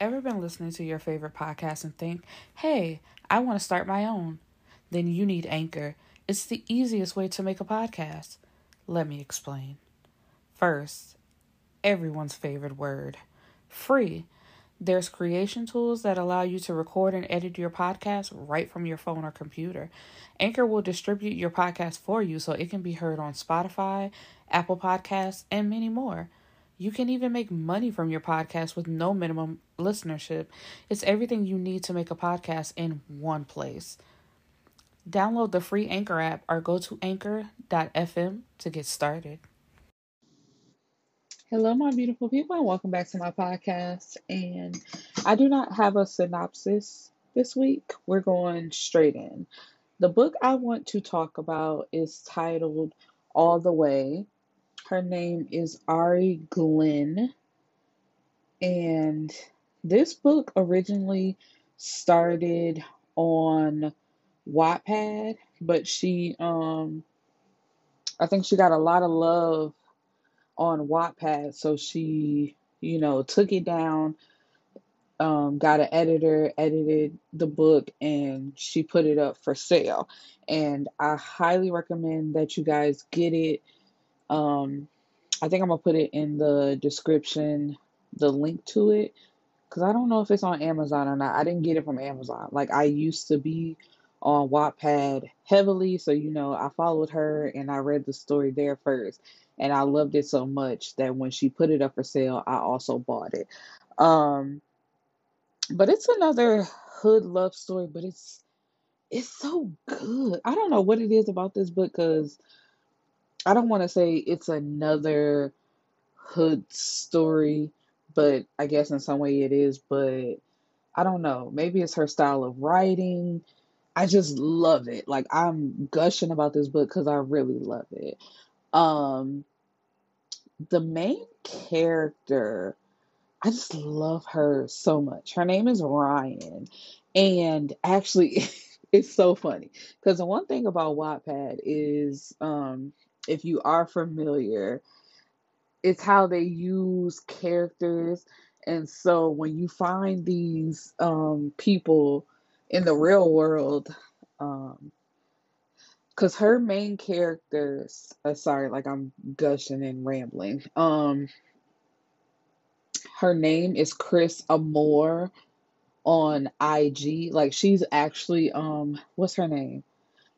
Ever been listening to your favorite podcast and think, hey, I want to start my own? Then you need Anchor. It's the easiest way to make a podcast. Let me explain. First, everyone's favorite word free. There's creation tools that allow you to record and edit your podcast right from your phone or computer. Anchor will distribute your podcast for you so it can be heard on Spotify, Apple Podcasts, and many more. You can even make money from your podcast with no minimum listenership. It's everything you need to make a podcast in one place. Download the free Anchor app or go to anchor.fm to get started. Hello, my beautiful people, and welcome back to my podcast. And I do not have a synopsis this week. We're going straight in. The book I want to talk about is titled All the Way her name is Ari Glenn. And this book originally started on Wattpad, but she um I think she got a lot of love on Wattpad, so she, you know, took it down, um, got an editor, edited the book, and she put it up for sale. And I highly recommend that you guys get it. Um, I think I'm gonna put it in the description, the link to it, because I don't know if it's on Amazon or not. I didn't get it from Amazon. Like I used to be on Wattpad heavily, so you know I followed her and I read the story there first, and I loved it so much that when she put it up for sale, I also bought it. Um, but it's another hood love story, but it's it's so good. I don't know what it is about this book because I don't want to say it's another hood story, but I guess in some way it is, but I don't know. Maybe it's her style of writing. I just love it. Like I'm gushing about this book cuz I really love it. Um the main character I just love her so much. Her name is Ryan. And actually it's so funny because the one thing about Wattpad is um if you are familiar, it's how they use characters. And so when you find these um, people in the real world, um, because her main characters, uh, sorry, like I'm gushing and rambling. Um, her name is Chris Amore on IG. Like she's actually um, what's her name?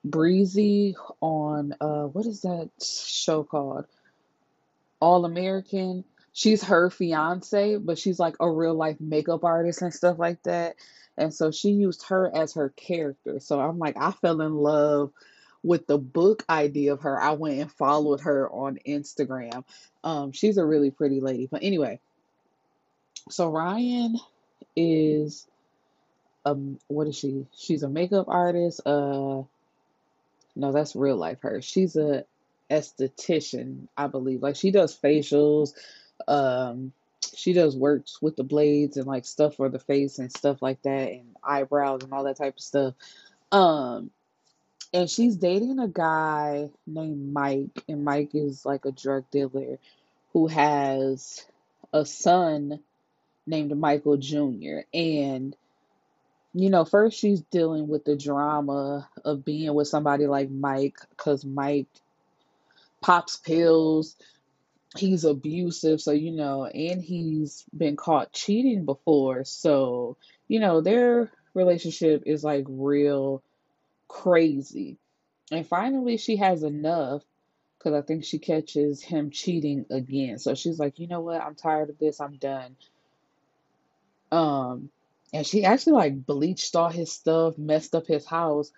Bre-Z on uh what is that show called? All American. She's her fiance, but she's like a real life makeup artist and stuff like that. And so she used her as her character. So I'm like, I fell in love with the book idea of her. I went and followed her on Instagram. Um, she's a really pretty lady. But anyway, so Ryan is um what is she? She's a makeup artist, uh no, that's real life her. She's a esthetician, I believe. Like she does facials, um, she does works with the blades and like stuff for the face and stuff like that and eyebrows and all that type of stuff. Um and she's dating a guy named Mike, and Mike is like a drug dealer who has a son named Michael Jr. And you know, first she's dealing with the drama of being with somebody like Mike because Mike pops pills. He's abusive, so you know, and he's been caught cheating before. So, you know, their relationship is like real crazy. And finally, she has enough because I think she catches him cheating again. So she's like, you know what? I'm tired of this. I'm done. Um, and she actually like bleached all his stuff, messed up his house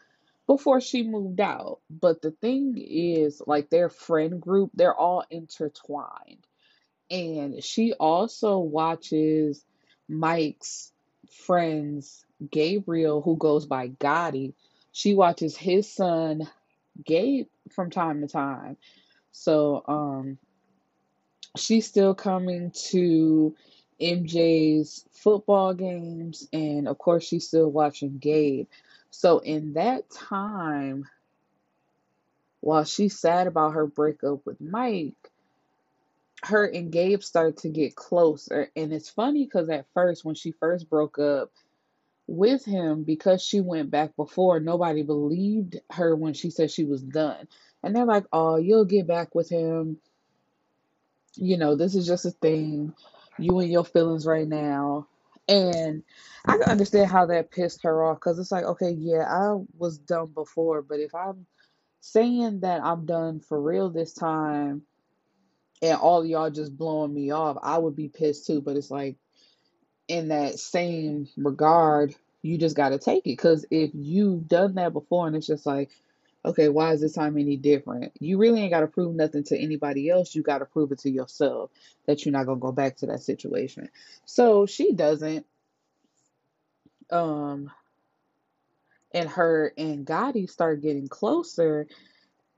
before she moved out. But the thing is, like their friend group, they're all intertwined. And she also watches Mike's friends, Gabriel, who goes by Gotti. She watches his son, Gabe, from time to time. So um she's still coming to MJ's football games, and of course, she's still watching Gabe. So, in that time, while she's sad about her breakup with Mike, her and Gabe started to get closer. And it's funny because at first, when she first broke up with him, because she went back before, nobody believed her when she said she was done. And they're like, oh, you'll get back with him. You know, this is just a thing. You and your feelings right now. And I can understand how that pissed her off because it's like, okay, yeah, I was done before, but if I'm saying that I'm done for real this time and all y'all just blowing me off, I would be pissed too. But it's like, in that same regard, you just got to take it because if you've done that before and it's just like, okay, why is this time any different? You really ain't got to prove nothing to anybody else. You got to prove it to yourself that you're not going to go back to that situation. So she doesn't. Um, and her and Gotti start getting closer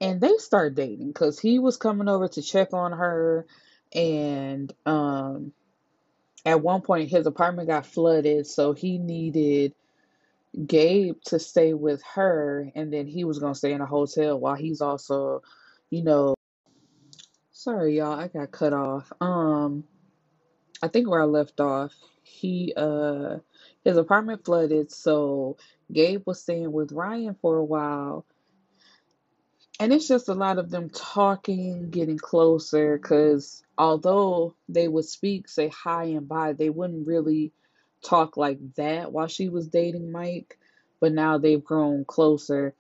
and they start dating because he was coming over to check on her and um at one point his apartment got flooded so he needed Gabe to stay with her and then he was gonna stay in a hotel while he's also you know sorry y'all I got cut off. Um I think where I left off he uh his apartment flooded so Gabe was staying with Ryan for a while. And it's just a lot of them talking, getting closer, because although they would speak, say hi and bye, they wouldn't really talk like that while she was dating Mike. But now they've grown closer.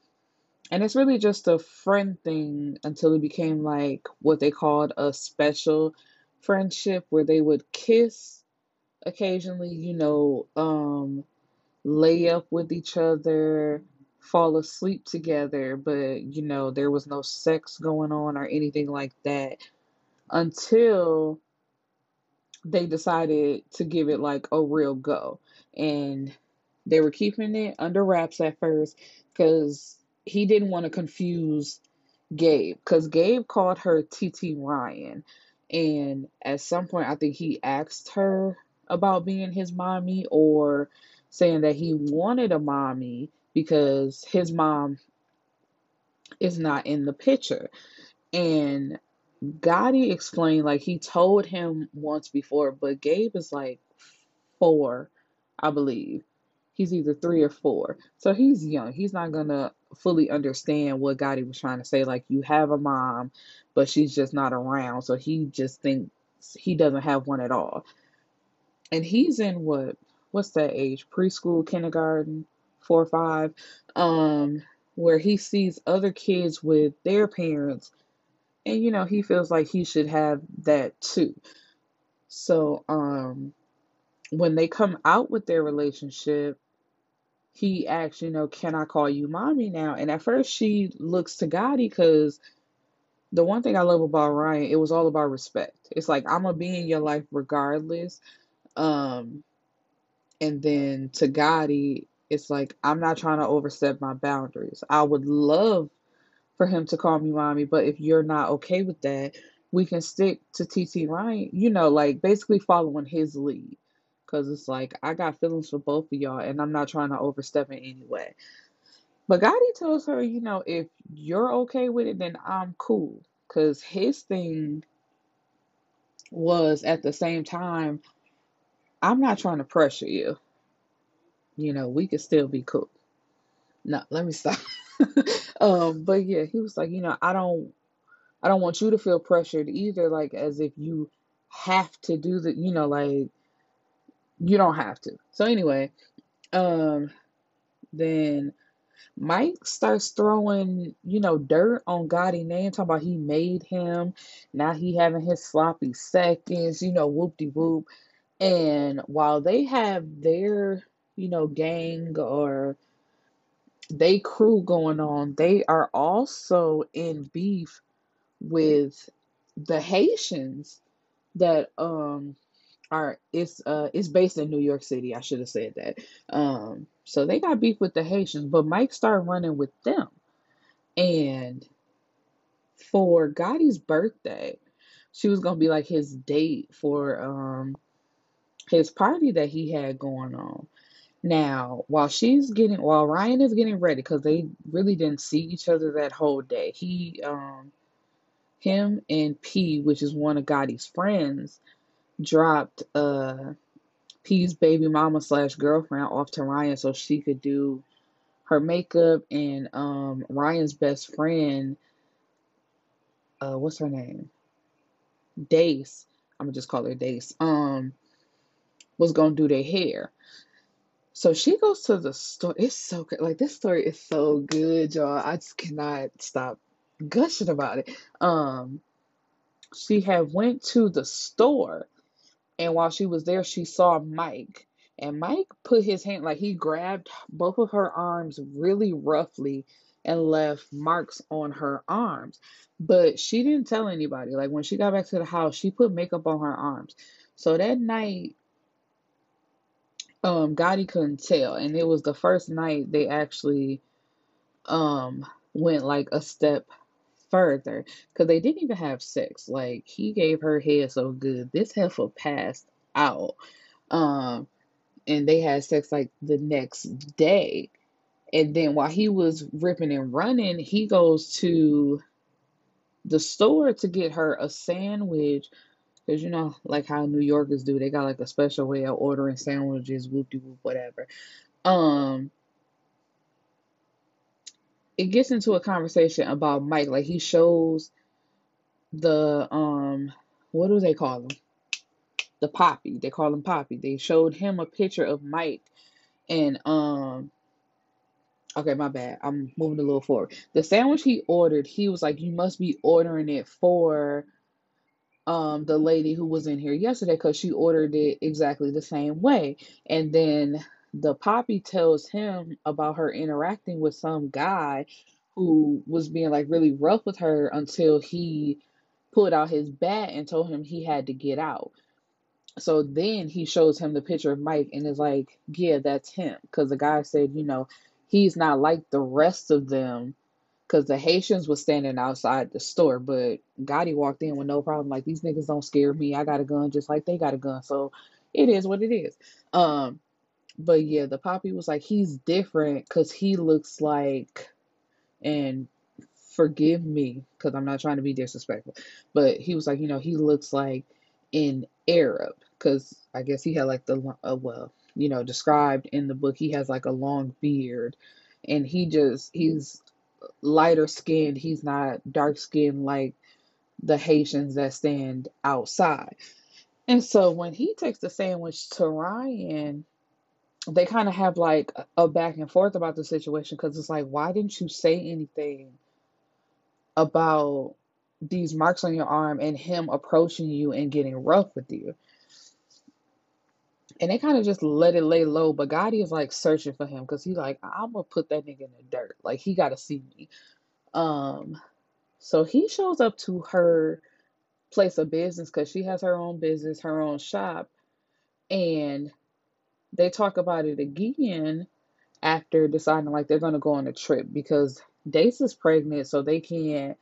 And it's really just a friend thing until it became like what they called a special friendship where they would kiss occasionally, you know, um, lay up with each other, fall asleep together, but you know, there was no sex going on or anything like that until they decided to give it like a real go. And they were keeping it under wraps at first because he didn't want to confuse Gabe because Gabe called her TT Ryan. And at some point, I think he asked her about being his mommy or saying that he wanted a mommy because his mom is not in the picture. And Gotti explained like he told him once before, but Gabe is like four, I believe. He's either three or four. So he's young. He's not gonna fully understand what Gotti was trying to say. Like you have a mom, but she's just not around. So he just thinks he doesn't have one at all. And he's in what what's that age? Preschool, kindergarten four or five, um, where he sees other kids with their parents, and you know he feels like he should have that too. So, um, when they come out with their relationship, he asks, you know, can I call you mommy now? And at first she looks to Gotti because the one thing I love about Ryan, it was all about respect. It's like I'm gonna be in your life regardless. Um, and then to Gotti, it's like I'm not trying to overstep my boundaries. I would love for him to call me mommy, but if you're not okay with that, we can stick to TT Ryan, you know, like basically following his lead. Cause it's like I got feelings for both of y'all and I'm not trying to overstep in any way. But Gotti tells her, you know, if you're okay with it, then I'm cool. Cause his thing was at the same time, I'm not trying to pressure you you know, we could still be cool. No, let me stop. um, but yeah, he was like, you know, I don't I don't want you to feel pressured either, like as if you have to do the you know, like you don't have to. So anyway, um then Mike starts throwing, you know, dirt on Gotti name, talking about he made him. Now he having his sloppy seconds, you know, whoop de whoop. And while they have their you know, gang or they crew going on, they are also in beef with the Haitians that um are it's uh it's based in New York City. I should have said that. Um so they got beef with the Haitians, but Mike started running with them. And for Gotti's birthday, she was gonna be like his date for um his party that he had going on. Now, while she's getting, while Ryan is getting ready, because they really didn't see each other that whole day. He, um, him and P, which is one of Gotti's friends, dropped uh P's baby mama slash girlfriend off to Ryan so she could do her makeup and um Ryan's best friend, uh what's her name? Dace. I'm gonna just call her Dace. Um was gonna do their hair. So she goes to the store. It's so good. Like this story is so good, y'all. I just cannot stop gushing about it. Um, she had went to the store, and while she was there, she saw Mike. And Mike put his hand, like he grabbed both of her arms really roughly and left marks on her arms. But she didn't tell anybody. Like when she got back to the house, she put makeup on her arms. So that night, um Gotti couldn't tell. And it was the first night they actually um went like a step further. Because they didn't even have sex. Like he gave her head so good. This heifer passed out. Um and they had sex like the next day. And then while he was ripping and running he goes to the store to get her a sandwich because you know, like how New Yorkers do, they got like a special way of ordering sandwiches, whoop de whoop, whatever. Um, it gets into a conversation about Mike. Like he shows the um, what do they call him? The Poppy. They call him Poppy. They showed him a picture of Mike, and um, okay, my bad. I'm moving a little forward. The sandwich he ordered, he was like, you must be ordering it for um the lady who was in here yesterday because she ordered it exactly the same way. And then the poppy tells him about her interacting with some guy who was being like really rough with her until he pulled out his bat and told him he had to get out. So then he shows him the picture of Mike and is like, Yeah, that's him. Because the guy said, you know, he's not like the rest of them because the Haitians was standing outside the store, but Gotti walked in with no problem. Like these niggas don't scare me. I got a gun just like they got a gun. So it is what it is. Um, but yeah, the poppy was like he's different because he looks like, and forgive me because I'm not trying to be disrespectful, but he was like, you know, he looks like an Arab because I guess he had like the uh, well, you know, described in the book he has like a long beard, and he just he's lighter skinned. He's not dark skinned like the Haitians that stand outside. And so when he takes the sandwich to Ryan, they kind of have like a back and forth about the situation because it's like, why didn't you say anything about these marks on your arm and him approaching you and getting rough with you? And they kind of just let it lay low, but Gotti is like searching for him because he's like, I'm gonna put that nigga in the dirt. Like he gotta see me. Um, so he shows up to her place of business because she has her own business, her own shop, and they talk about it again after deciding like they're gonna go on a trip because Dace is pregnant, so they can't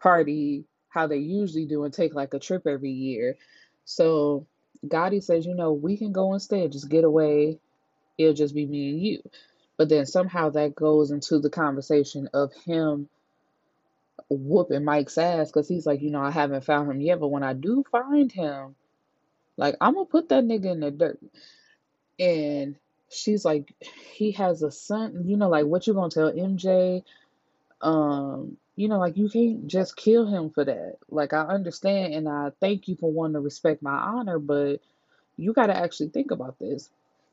party how they usually do and take like a trip every year. So Gotti says, you know, we can go instead, just get away. It'll just be me and you. But then somehow that goes into the conversation of him whooping Mike's ass because he's like, you know, I haven't found him yet, but when I do find him, like, I'm gonna put that nigga in the dirt. And she's like, he has a son, you know, like, what you gonna tell MJ? Um, you know, like you can't just kill him for that. Like I understand and I thank you for wanting to respect my honor, but you got to actually think about this.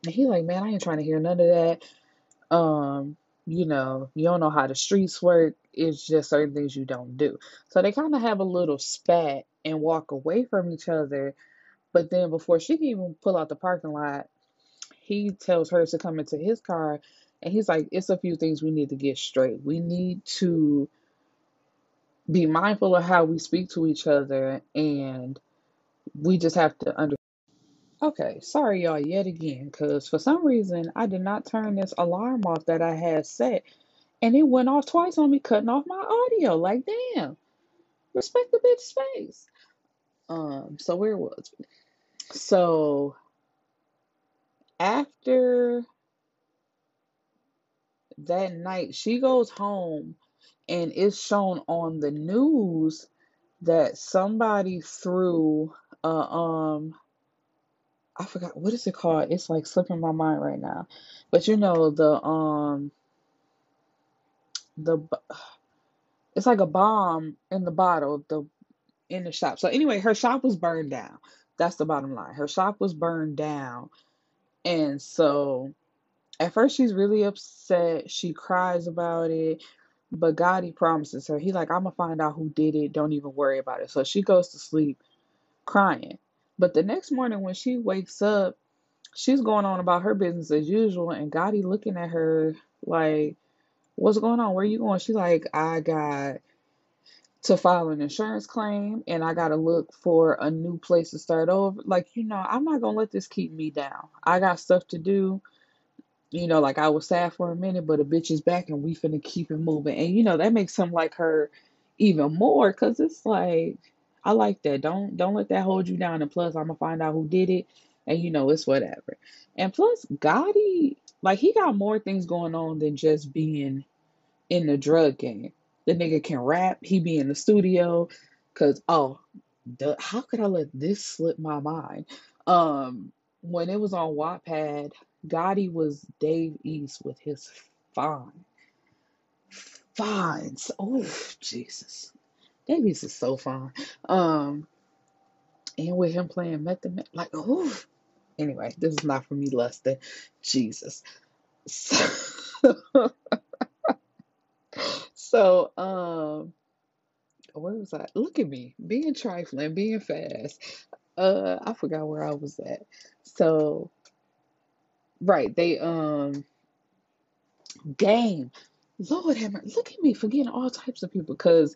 And he like, man, I ain't trying to hear none of that. Um, you know, you don't know how the streets work. It's just certain things you don't do. So they kind of have a little spat and walk away from each other. But then before she can even pull out the parking lot, he tells her to come into his car and he's like, it's a few things we need to get straight. We need to be mindful of how we speak to each other and we just have to understand. Okay, sorry y'all yet again, because for some reason I did not turn this alarm off that I had set and it went off twice on me, cutting off my audio. Like, damn, respect the bitch space. Um, so where was we? So after that night, she goes home and it's shown on the news that somebody threw uh, um I forgot what is it called? It's like slipping my mind right now. But you know the um the it's like a bomb in the bottle the in the shop. So anyway, her shop was burned down. That's the bottom line. Her shop was burned down. And so at first she's really upset. She cries about it. But Gotti promises her, he like, I'm gonna find out who did it. Don't even worry about it. So she goes to sleep crying. But the next morning when she wakes up, she's going on about her business as usual, and Gotti looking at her like, What's going on? Where you going? She's like, I got to file an insurance claim and I gotta look for a new place to start over. Like, you know, I'm not gonna let this keep me down. I got stuff to do. You know, like I was sad for a minute, but a bitch is back and we finna keep it moving. And you know, that makes him like her even more because it's like I like that. Don't don't let that hold you down. And plus I'm gonna find out who did it and you know it's whatever. And plus Gotti, like he got more things going on than just being in the drug game. The nigga can rap. He be in the studio. Cause oh, how could I let this slip my mind? Um, when it was on Wattpad, Gotti was Dave East with his fine, fines. Oh Jesus, Dave East is so fine. Um, and with him playing Method Man, like oh. Anyway, this is not for me, Lester. Jesus. So, so um where was I? Look at me, being trifling, being fast. Uh, I forgot where I was at. So, right, they um game. Lord have mercy. Look at me forgetting all types of people. Cause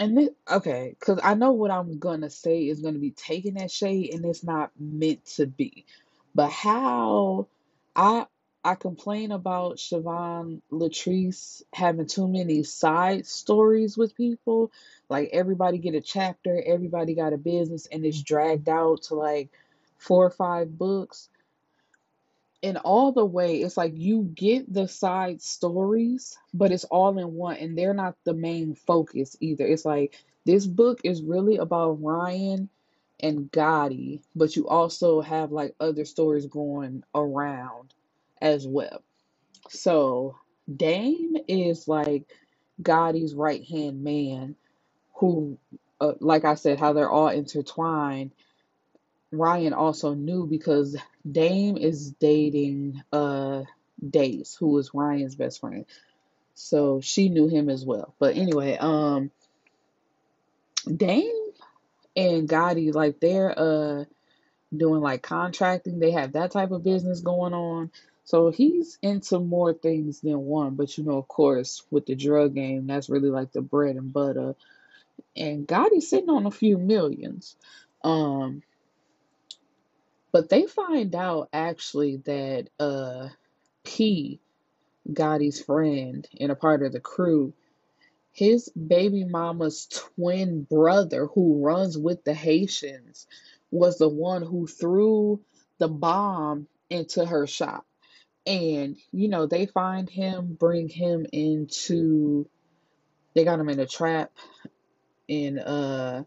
and this okay, cause I know what I'm gonna say is gonna be taking that shade, and it's not meant to be. But how I I complain about Shvonne Latrice having too many side stories with people. Like everybody get a chapter, everybody got a business, and it's dragged out to like four or five books. And all the way, it's like you get the side stories, but it's all in one, and they're not the main focus either. It's like this book is really about Ryan and Gotti, but you also have like other stories going around as well. So Dame is like Gotti's right hand man, who, uh, like I said, how they're all intertwined. Ryan also knew because Dame is dating uh Dace, who is Ryan's best friend. So she knew him as well. But anyway, um Dame and Gotti, like they're uh doing like contracting. They have that type of business going on. So he's into more things than one. But you know, of course, with the drug game, that's really like the bread and butter. And Gotti's sitting on a few millions. Um, but they find out actually that uh P, Gotti's friend and a part of the crew, his baby mama's twin brother who runs with the Haitians was the one who threw the bomb into her shop. And, you know, they find him, bring him into, they got him in a trap in, uh,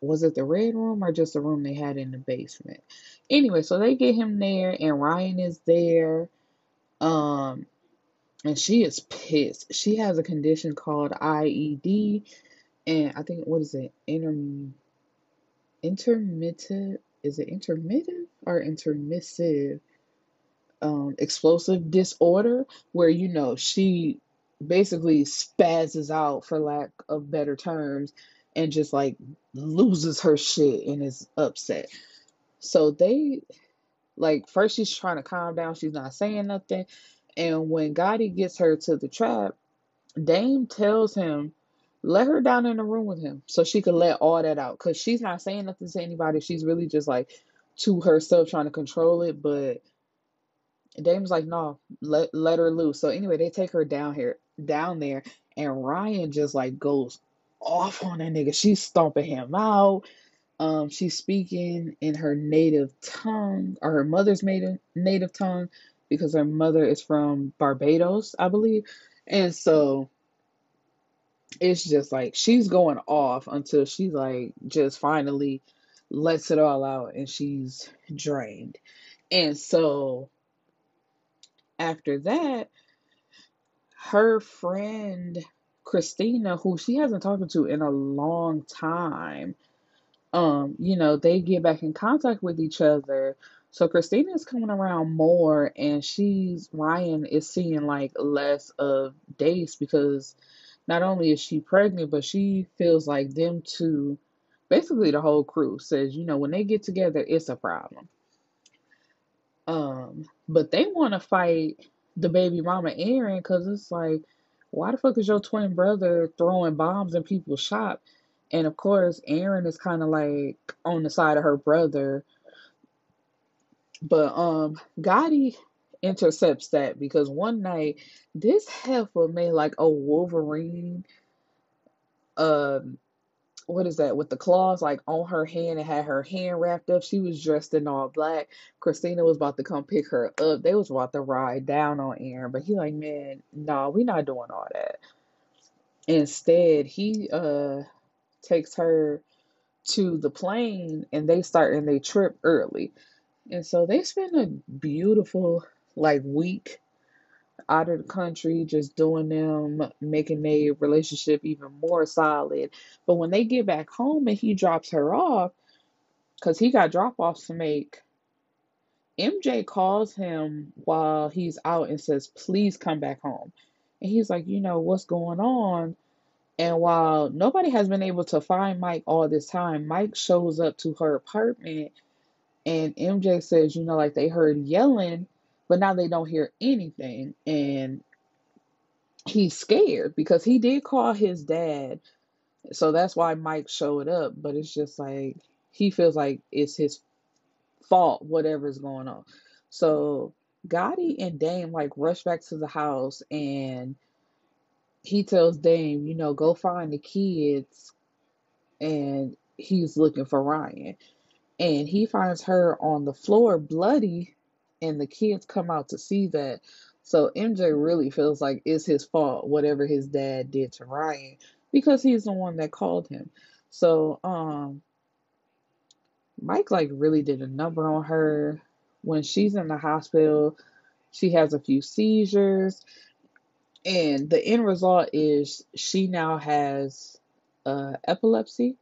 was it the red room or just the room they had in the basement? Anyway, so they get him there and Ryan is there. Um, and she is pissed. She has a condition called IED, and I think what is it? Inter intermittent is it intermittent or intermissive um explosive disorder where you know she basically spazzes out for lack of better terms and just like loses her shit and is upset. So they like first she's trying to calm down, she's not saying nothing. And when Gotti gets her to the trap, Dame tells him, let her down in the room with him so she could let all that out. Cause she's not saying nothing to anybody. She's really just like to herself trying to control it. But Dame's like, no, let let her loose. So anyway, they take her down here, down there, and Ryan just like goes off on that nigga. She's stomping him out. Um, she's speaking in her native tongue or her mother's native native tongue because her mother is from Barbados, I believe. And so it's just like she's going off until she's like just finally lets it all out and she's drained. And so after that, her friend Christina, who she hasn't talked to in a long time, um, you know, they get back in contact with each other. So Christina is coming around more and she's Ryan is seeing like less of Dace because not only is she pregnant, but she feels like them two, basically the whole crew says, you know, when they get together, it's a problem. Um, but they want to fight the baby mama Aaron because it's like, why the fuck is your twin brother throwing bombs in people's shop? And of course, Aaron is kind of like on the side of her brother. But um, Gotti intercepts that because one night this heifer made like a Wolverine um what is that with the claws like on her hand and had her hand wrapped up. She was dressed in all black. Christina was about to come pick her up. They was about to ride down on Aaron, but he like, man, nah, we not doing all that. Instead, he uh takes her to the plane and they start and they trip early. And so they spend a beautiful like week out of the country, just doing them, making their relationship even more solid. But when they get back home and he drops her off, because he got drop offs to make, MJ calls him while he's out and says, Please come back home. And he's like, You know, what's going on? And while nobody has been able to find Mike all this time, Mike shows up to her apartment and MJ says, You know, like they heard yelling but now they don't hear anything. And he's scared because he did call his dad. So that's why Mike showed up. But it's just like he feels like it's his fault, whatever's going on. So Gotti and Dame like rush back to the house and he tells Dame, you know, go find the kids and he's looking for Ryan. And he finds her on the floor bloody and the kids come out to see that. So MJ really feels like it's his fault, whatever his dad did to Ryan, because he's the one that called him. So, um, Mike like really did a number on her when she's in the hospital. She has a few seizures, and the end result is she now has uh, epilepsy,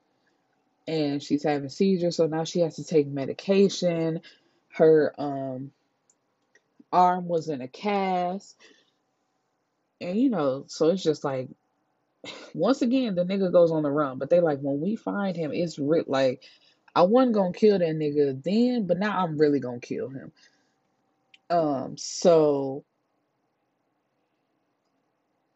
and she's having seizures. So now she has to take medication. Her um arm was in a cast. And you know, so it's just like once again the nigga goes on the run. But they like when we find him, it's like I wasn't gonna kill that nigga then, but now I'm really gonna kill him. Um, so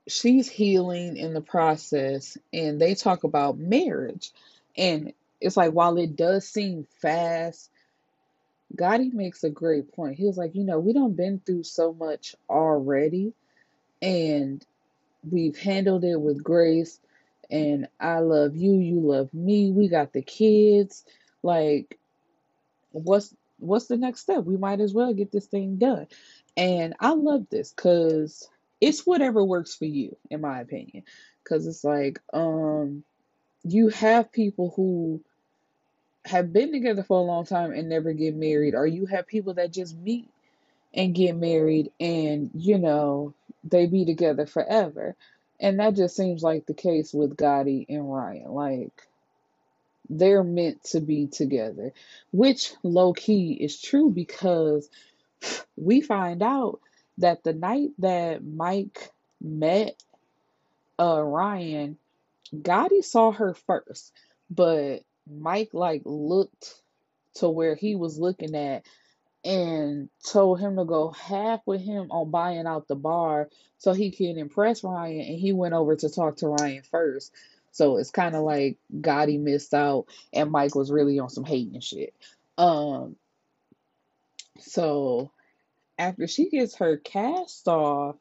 she's healing in the process, and they talk about marriage, and it's like while it does seem fast Gotti makes a great point. He was like, you know, we don't been through so much already, and we've handled it with grace. And I love you, you love me. We got the kids. Like, what's what's the next step? We might as well get this thing done. And I love this because it's whatever works for you, in my opinion. Because it's like, um, you have people who have been together for a long time and never get married, or you have people that just meet and get married and, you know, they be together forever. And that just seems like the case with Gotti and Ryan. Like, they're meant to be together, which low key is true because we find out that the night that Mike met uh, Ryan, Gotti saw her first, but Mike like looked to where he was looking at and told him to go half with him on buying out the bar so he can impress Ryan and he went over to talk to Ryan first. So it's kind of like Gotti missed out and Mike was really on some hating shit. Um so after she gets her cast off,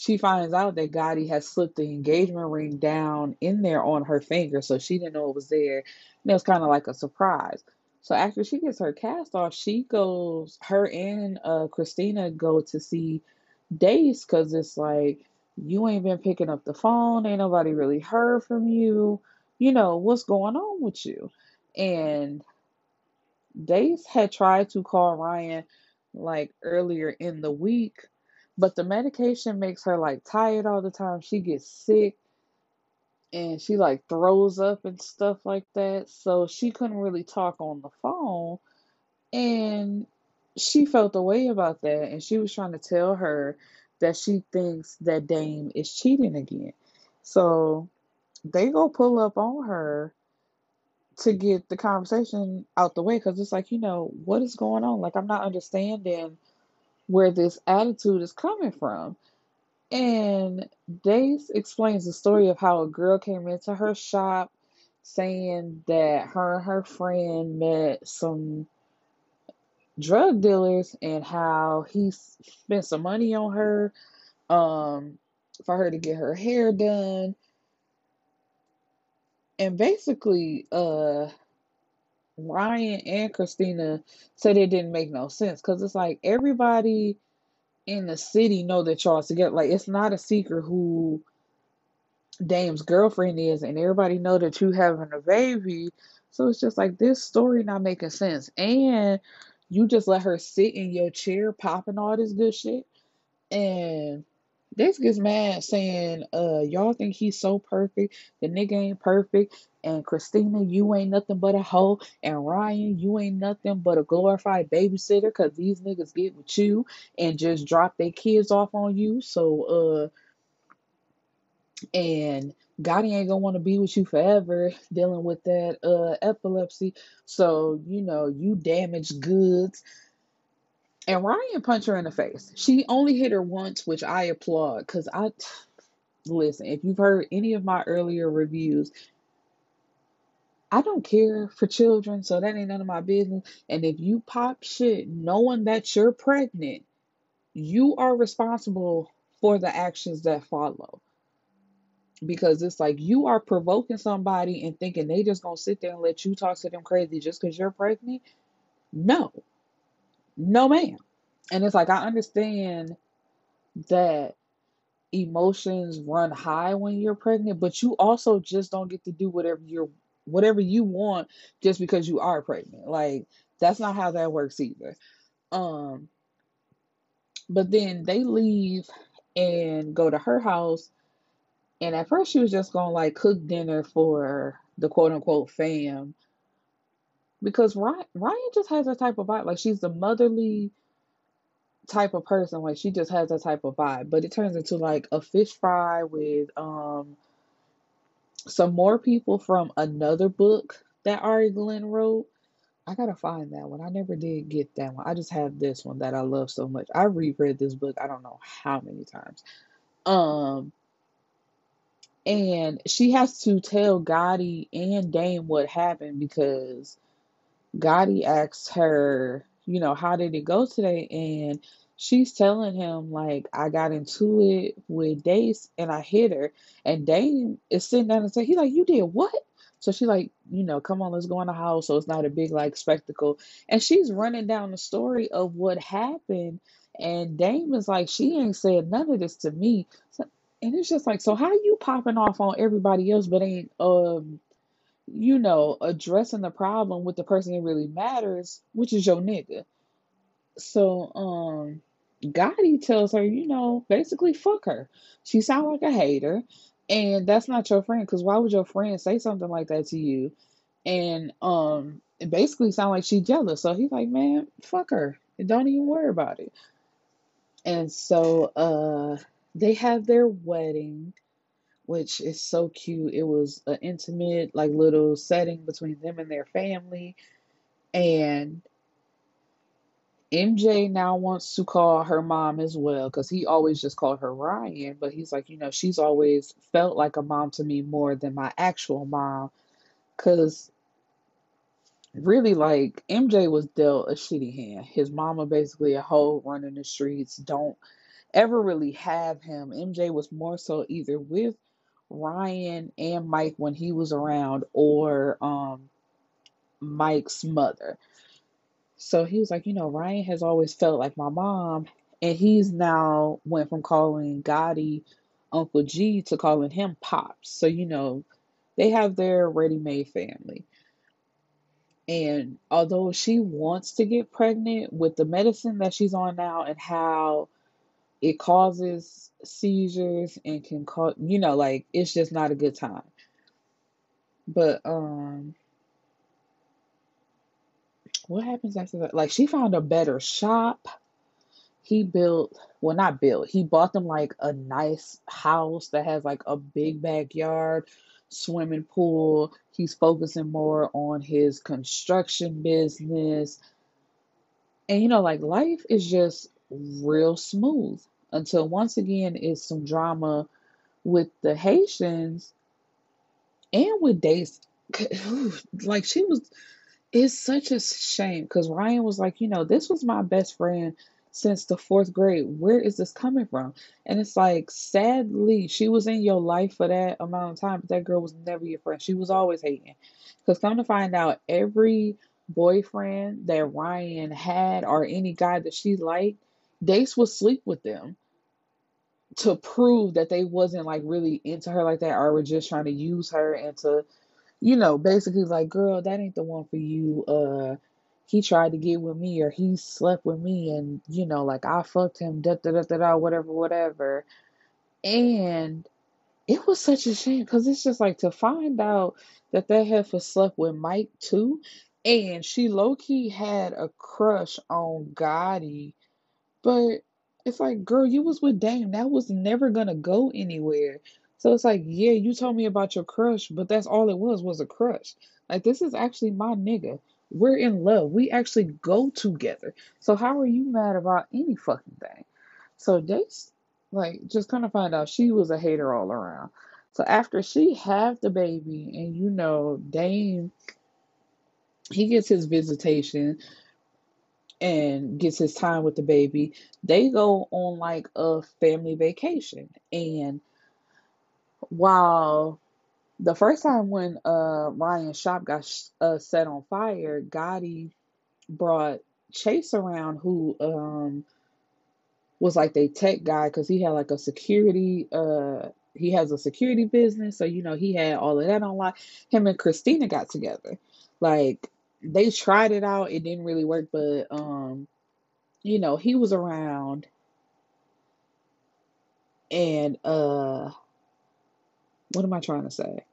she finds out that Gotti has slipped the engagement ring down in there on her finger, so she didn't know it was there. And it was kind of like a surprise. So after she gets her cast off, she goes, her and uh, Christina go to see Dace because it's like, You ain't been picking up the phone. Ain't nobody really heard from you. You know, what's going on with you? And Dace had tried to call Ryan like earlier in the week, but the medication makes her like tired all the time. She gets sick and she like throws up and stuff like that. So she couldn't really talk on the phone. And she felt a way about that. And she was trying to tell her that she thinks that Dame is cheating again. So they go pull up on her to get the conversation out the way because it's like, you know, what is going on? Like, I'm not understanding where this attitude is coming from. And Dace explains the story of how a girl came into her shop saying that her and her friend met some drug dealers and how he spent some money on her um for her to get her hair done and basically uh Ryan and Christina said it didn't make no sense because it's like everybody in the city know that y'all together. Like it's not a secret who Dame's girlfriend is, and everybody know that you having a baby. So it's just like this story not making sense, and you just let her sit in your chair popping all this good shit, and this gets mad saying, uh, y'all think he's so perfect. The nigga ain't perfect. And Christina, you ain't nothing but a hoe. And Ryan, you ain't nothing but a glorified babysitter because these niggas get with you and just drop their kids off on you. So, uh, and Gotti ain't gonna want to be with you forever dealing with that uh epilepsy. So, you know, you damaged goods. And Ryan punched her in the face. She only hit her once, which I applaud because I listen. If you've heard any of my earlier reviews, I don't care for children, so that ain't none of my business. And if you pop shit knowing that you're pregnant, you are responsible for the actions that follow. Because it's like you are provoking somebody and thinking they just gonna sit there and let you talk to them crazy just because you're pregnant. No, no, ma'am. And it's like I understand that emotions run high when you're pregnant, but you also just don't get to do whatever you're whatever you want just because you are pregnant. Like that's not how that works either. Um but then they leave and go to her house and at first she was just going to like cook dinner for the quote unquote fam because Ryan, Ryan just has that type of vibe. Like she's the motherly type of person. Like she just has that type of vibe. But it turns into like a fish fry with um some more people from another book that Ari Glenn wrote. I gotta find that one. I never did get that one. I just have this one that I love so much. I reread this book I don't know how many times. Um and she has to tell Gotti and Dame what happened because Gotti asks her, you know, how did it go today? And she's telling him, like, I got into it with Dace and I hit her. And Dame is sitting down and saying, he like, you did what? So she like, you know, come on, let's go in the house. So it's not a big like spectacle. And she's running down the story of what happened. And Dame is like, she ain't said none of this to me. So, and it's just like, so how you popping off on everybody else but ain't um you know, addressing the problem with the person that really matters, which is your nigga. So, um, Gotti tells her, you know, basically fuck her. She sound like a hater, and that's not your friend. Cause why would your friend say something like that to you? And um, it basically sound like she jealous. So he's like, man, fuck her. Don't even worry about it. And so, uh, they have their wedding which is so cute. It was an intimate, like little setting between them and their family. And MJ now wants to call her mom as well because he always just called her Ryan. But he's like, you know, she's always felt like a mom to me more than my actual mom. Because really, like, MJ was dealt a shitty hand. His mama basically a hoe running the streets. Don't ever really have him. MJ was more so either with Ryan and Mike when he was around or um Mike's mother. So he was like, you know, Ryan has always felt like my mom and he's now went from calling Gotti Uncle G to calling him Pops. So, you know, they have their ready made family. And although she wants to get pregnant with the medicine that she's on now and how it causes seizures and can cause, you know, like it's just not a good time. But, um, what happens after that? Like, she found a better shop. He built, well, not built, he bought them like a nice house that has like a big backyard swimming pool. He's focusing more on his construction business. And you know, like life is just real smooth until once again it's some drama with the Haitians and with Daisy. Like she was, it's such a shame because Ryan was like, you know, this was my best friend since the fourth grade. Where is this coming from? And it's like, sadly, she was in your life for that amount of time, but that girl was never your friend. She was always hating. Because come to find out, every boyfriend that Ryan had or any guy that she liked, Dace would sleep with them to prove that they wasn't like really into her like that or were just trying to use her and to, you know, basically like, girl, that ain't the one for you. Uh he tried to get with me or he slept with me and you know like I fucked him da da da da da whatever whatever and it was such a shame because it's just like to find out that that heifer slept with Mike too and she low key had a crush on Gotti but it's like girl you was with Dame that was never gonna go anywhere so it's like yeah you told me about your crush but that's all it was was a crush like this is actually my nigga we're in love. We actually go together. So how are you mad about any fucking thing? So they like just kind of find out she was a hater all around. So after she had the baby, and you know, Dame, he gets his visitation and gets his time with the baby. They go on like a family vacation, and while the first time when uh Ryan's shop got uh, set on fire, Gotti brought Chase around, who um was like the tech guy because he had like a security uh he has a security business, so you know he had all of that on lock. Him and Christina got together, like they tried it out. It didn't really work, but um you know he was around and uh what am I trying to say?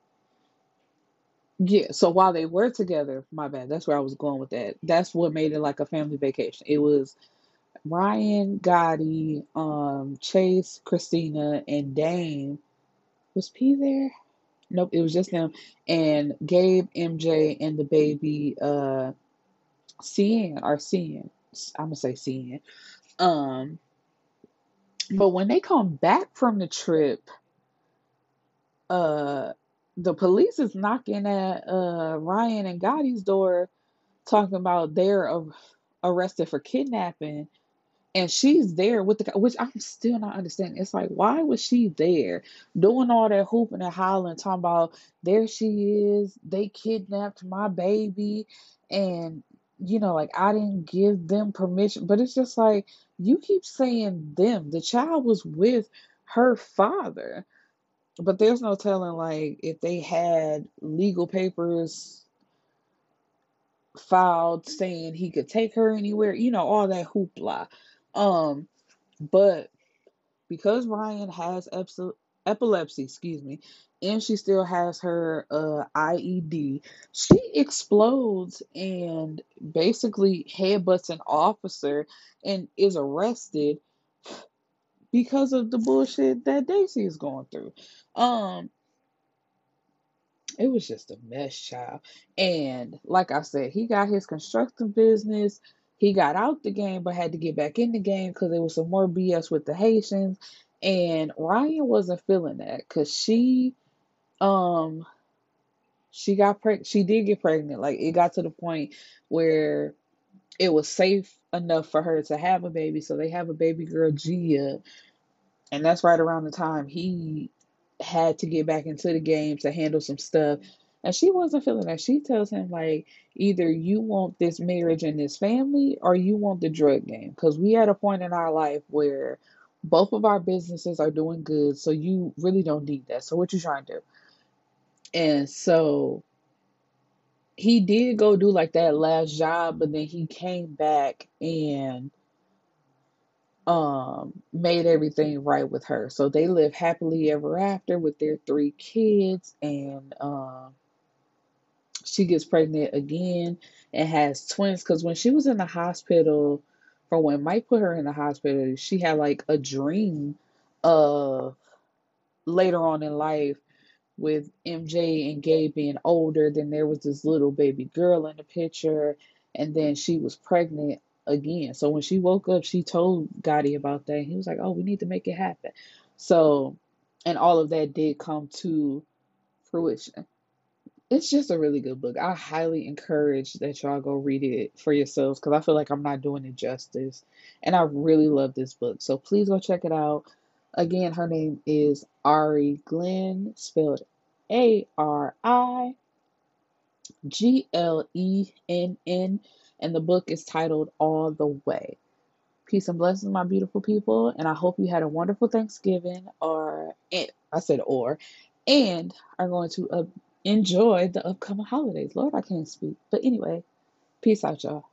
Yeah, so while they were together, my bad, that's where I was going with that. That's what made it like a family vacation. It was Ryan, Gotti, um, Chase, Christina, and Dame. Was P there? Nope, it was just them. And Gabe, MJ, and the baby, uh, Cian or Cian. I'm gonna say Cian. Um, but when they come back from the trip, uh the police is knocking at uh Ryan and Gotti's door talking about they're uh, arrested for kidnapping and she's there with the which I'm still not understanding. It's like, why was she there doing all that hooping and hollering, talking about there she is, they kidnapped my baby, and you know, like I didn't give them permission. But it's just like you keep saying them. The child was with her father. But there's no telling, like, if they had legal papers filed saying he could take her anywhere, you know, all that hoopla. Um, but because Ryan has epilepsy, excuse me, and she still has her uh, IED, she explodes and basically headbutts an officer and is arrested because of the bullshit that Daisy is going through. Um, it was just a mess, child. And like I said, he got his construction business. He got out the game, but had to get back in the game because there was some more BS with the Haitians. And Ryan wasn't feeling that because she, um, she got pregnant. She did get pregnant. Like it got to the point where it was safe enough for her to have a baby. So they have a baby girl, Gia, and that's right around the time he had to get back into the game to handle some stuff. And she wasn't feeling that. She tells him, like, either you want this marriage and this family or you want the drug game. Because we at a point in our life where both of our businesses are doing good, so you really don't need that. So what you trying to do? And so he did go do like that last job, but then he came back and um made everything right with her. So they live happily ever after with their three kids and um she gets pregnant again and has twins because when she was in the hospital from when Mike put her in the hospital, she had like a dream of later on in life with MJ and Gabe being older, then there was this little baby girl in the picture, and then she was pregnant again. So when she woke up, she told Gotti about that. He was like, "Oh, we need to make it happen." So, and all of that did come to fruition. It's just a really good book. I highly encourage that y'all go read it for yourselves because I feel like I'm not doing it justice. And I really love this book. So please go check it out. Again, her name is Ari Glenn, spelled A R I G L E N N, and the book is titled All the Way. Peace and blessings, my beautiful people, and I hope you had a wonderful Thanksgiving, or I said or, and are going to uh, enjoy the upcoming holidays. Lord, I can't speak, but anyway, peace out, y'all.